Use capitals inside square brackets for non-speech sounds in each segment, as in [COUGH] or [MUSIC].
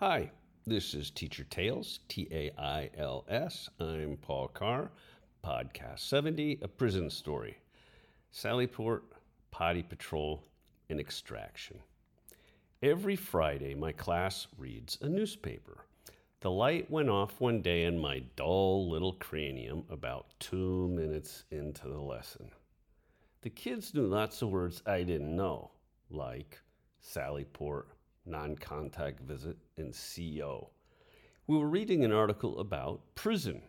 Hi, this is Teacher Tales, T A I L S. I'm Paul Carr, Podcast 70, A Prison Story. Sallyport, Potty Patrol, and Extraction. Every Friday, my class reads a newspaper. The light went off one day in my dull little cranium about two minutes into the lesson. The kids knew lots of words I didn't know, like Sallyport, non contact visit, and CO. We were reading an article about prison.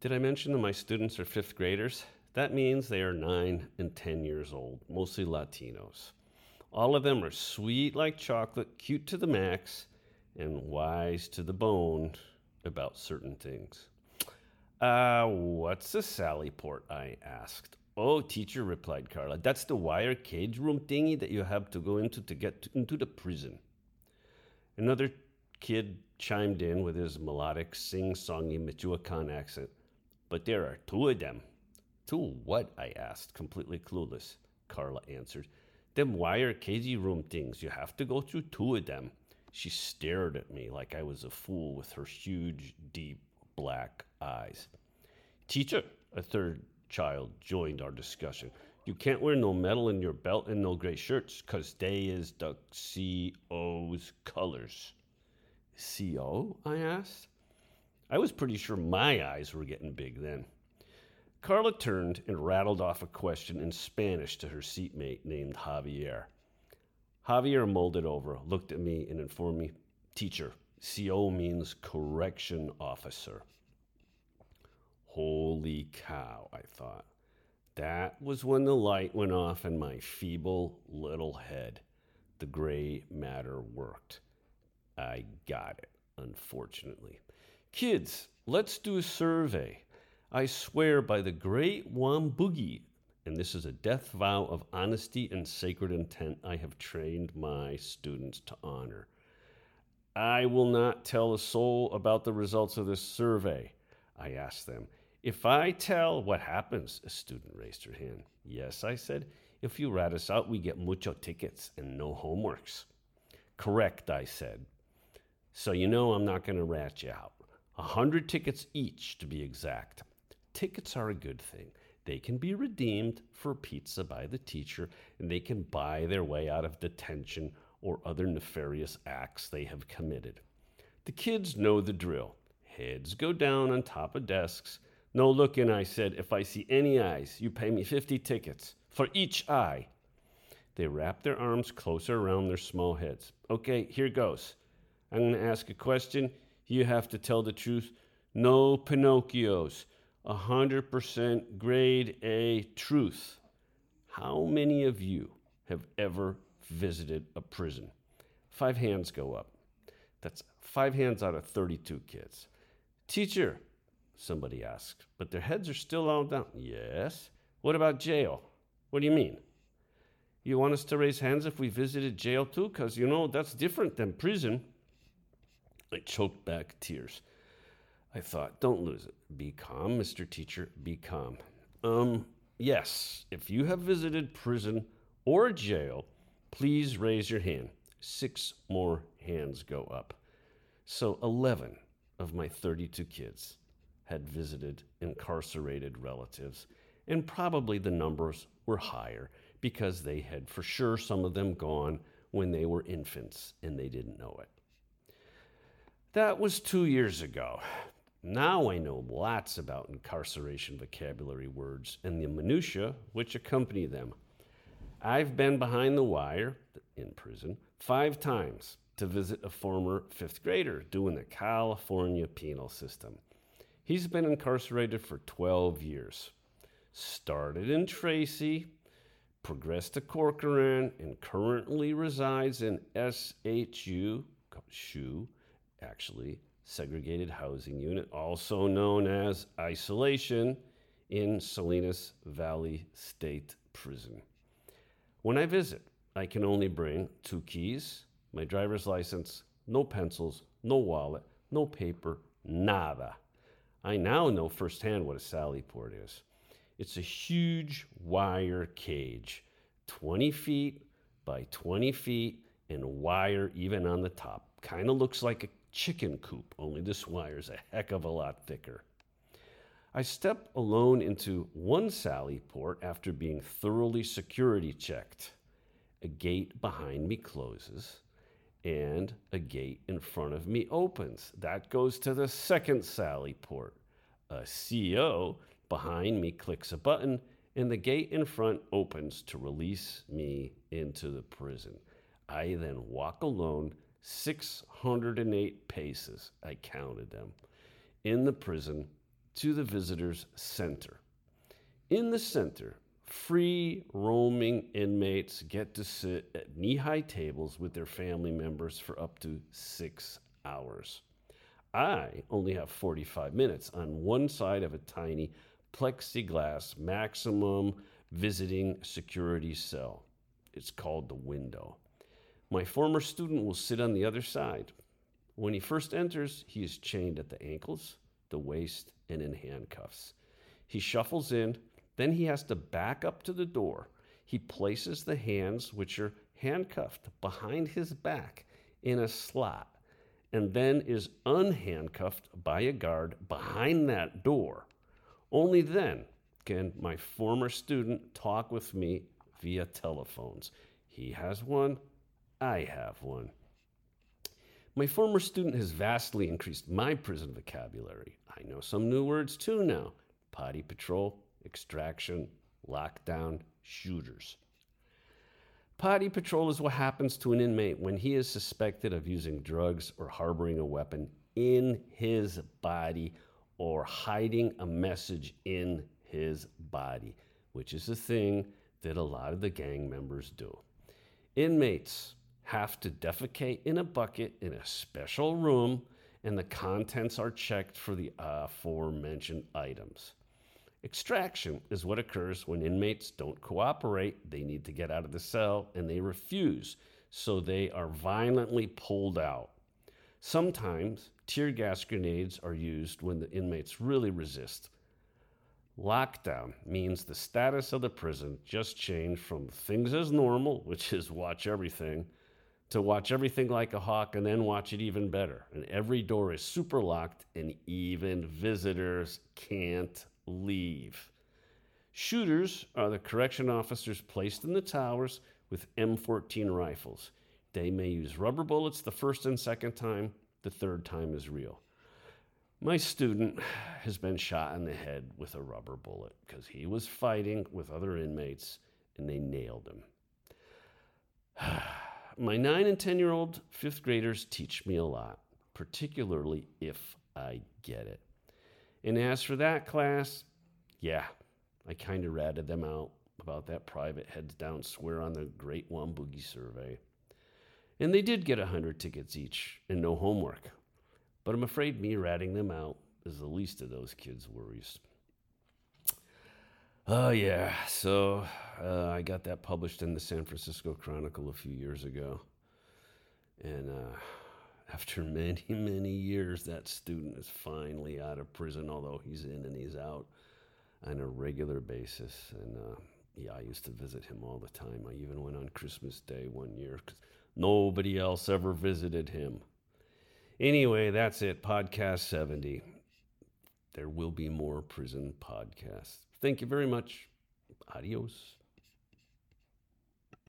Did I mention that my students are fifth graders? That means they are nine and 10 years old, mostly Latinos. All of them are sweet like chocolate, cute to the max, and wise to the bone about certain things. Uh, what's a Sallyport? I asked. Oh, teacher, replied Carla. That's the wire cage room thingy that you have to go into to get to, into the prison. Another kid chimed in with his melodic, sing songy Michoacan accent. But there are two of them. Two what? I asked, completely clueless. Carla answered. Them wire cagey room things. You have to go through two of them. She stared at me like I was a fool with her huge, deep, black eyes. Teacher, a third child joined our discussion. You can't wear no metal in your belt and no gray shirts, cause they is the CO's colors. CO? I asked. I was pretty sure my eyes were getting big then. Carla turned and rattled off a question in Spanish to her seatmate named Javier. Javier mulled it over, looked at me, and informed me Teacher, CO means correction officer. Holy cow, I thought. That was when the light went off in my feeble little head. The gray matter worked. I got it, unfortunately. Kids, let's do a survey. I swear by the great Wamboogie, and this is a death vow of honesty and sacred intent I have trained my students to honor. I will not tell a soul about the results of this survey. I asked them. If I tell, what happens? A student raised her hand. Yes, I said. If you rat us out, we get mucho tickets and no homeworks. Correct, I said. So you know I'm not going to rat you out. A hundred tickets each, to be exact. Tickets are a good thing. They can be redeemed for pizza by the teacher, and they can buy their way out of detention or other nefarious acts they have committed. The kids know the drill. Heads go down on top of desks. No looking, I said. If I see any eyes, you pay me 50 tickets for each eye. They wrap their arms closer around their small heads. Okay, here goes. I'm going to ask a question. You have to tell the truth. No Pinocchios. 100% grade A truth. How many of you have ever visited a prison? Five hands go up. That's five hands out of 32 kids. Teacher, somebody asked, but their heads are still all down. Yes. What about jail? What do you mean? You want us to raise hands if we visited jail too? Because, you know, that's different than prison. I choked back tears. I thought, don't lose it. Be calm, Mr. Teacher, be calm. Um, yes, if you have visited prison or jail, please raise your hand. Six more hands go up. So 11 of my 32 kids had visited incarcerated relatives, and probably the numbers were higher because they had for sure some of them gone when they were infants and they didn't know it. That was two years ago. Now I know lots about incarceration vocabulary words and the minutiae which accompany them. I've been behind the wire in prison five times to visit a former fifth grader doing the California penal system. He's been incarcerated for 12 years. Started in Tracy, progressed to Corcoran, and currently resides in SHU, SHU actually, segregated housing unit, also known as isolation, in Salinas Valley State Prison. When I visit, I can only bring two keys, my driver's license, no pencils, no wallet, no paper, nada. I now know firsthand what a Sallyport is. It's a huge wire cage, 20 feet by 20 feet, and wire even on the top Kind of looks like a chicken coop, only this wire's a heck of a lot thicker. I step alone into one sally port after being thoroughly security checked. A gate behind me closes and a gate in front of me opens. That goes to the second sally port. A CO behind me clicks a button and the gate in front opens to release me into the prison. I then walk alone 608 paces, I counted them, in the prison to the visitors' center. In the center, free roaming inmates get to sit at knee high tables with their family members for up to six hours. I only have 45 minutes on one side of a tiny plexiglass maximum visiting security cell. It's called the window. My former student will sit on the other side. When he first enters, he is chained at the ankles, the waist, and in handcuffs. He shuffles in, then he has to back up to the door. He places the hands, which are handcuffed behind his back, in a slot, and then is unhandcuffed by a guard behind that door. Only then can my former student talk with me via telephones. He has one, I have one. My former student has vastly increased my prison vocabulary. I know some new words too now potty patrol, extraction, lockdown, shooters. Potty patrol is what happens to an inmate when he is suspected of using drugs or harboring a weapon in his body or hiding a message in his body, which is a thing that a lot of the gang members do. Inmates have to defecate in a bucket in a special room, and the contents are checked for the aforementioned items. Extraction is what occurs when inmates don't cooperate, they need to get out of the cell, and they refuse, so they are violently pulled out. Sometimes tear gas grenades are used when the inmates really resist. Lockdown means the status of the prison just changed from things as normal, [LAUGHS] which is watch everything, to watch everything like a hawk and then watch it even better. And every door is super locked, and even visitors can't leave. Shooters are the correction officers placed in the towers with M14 rifles. They may use rubber bullets the first and second time, the third time is real. My student has been shot in the head with a rubber bullet because he was fighting with other inmates and they nailed him. [SIGHS] My nine and 10 year old fifth graders teach me a lot, particularly if I get it. And as for that class, yeah, I kind of ratted them out about that private heads down swear on the Great Wamboogie survey. And they did get a hundred tickets each and no homework. But I'm afraid me ratting them out is the least of those kids' worries. Oh, yeah. So uh, I got that published in the San Francisco Chronicle a few years ago. And uh, after many, many years, that student is finally out of prison, although he's in and he's out on a regular basis. And uh, yeah, I used to visit him all the time. I even went on Christmas Day one year because nobody else ever visited him. Anyway, that's it. Podcast 70. There will be more prison podcasts. Thank you very much. Adios.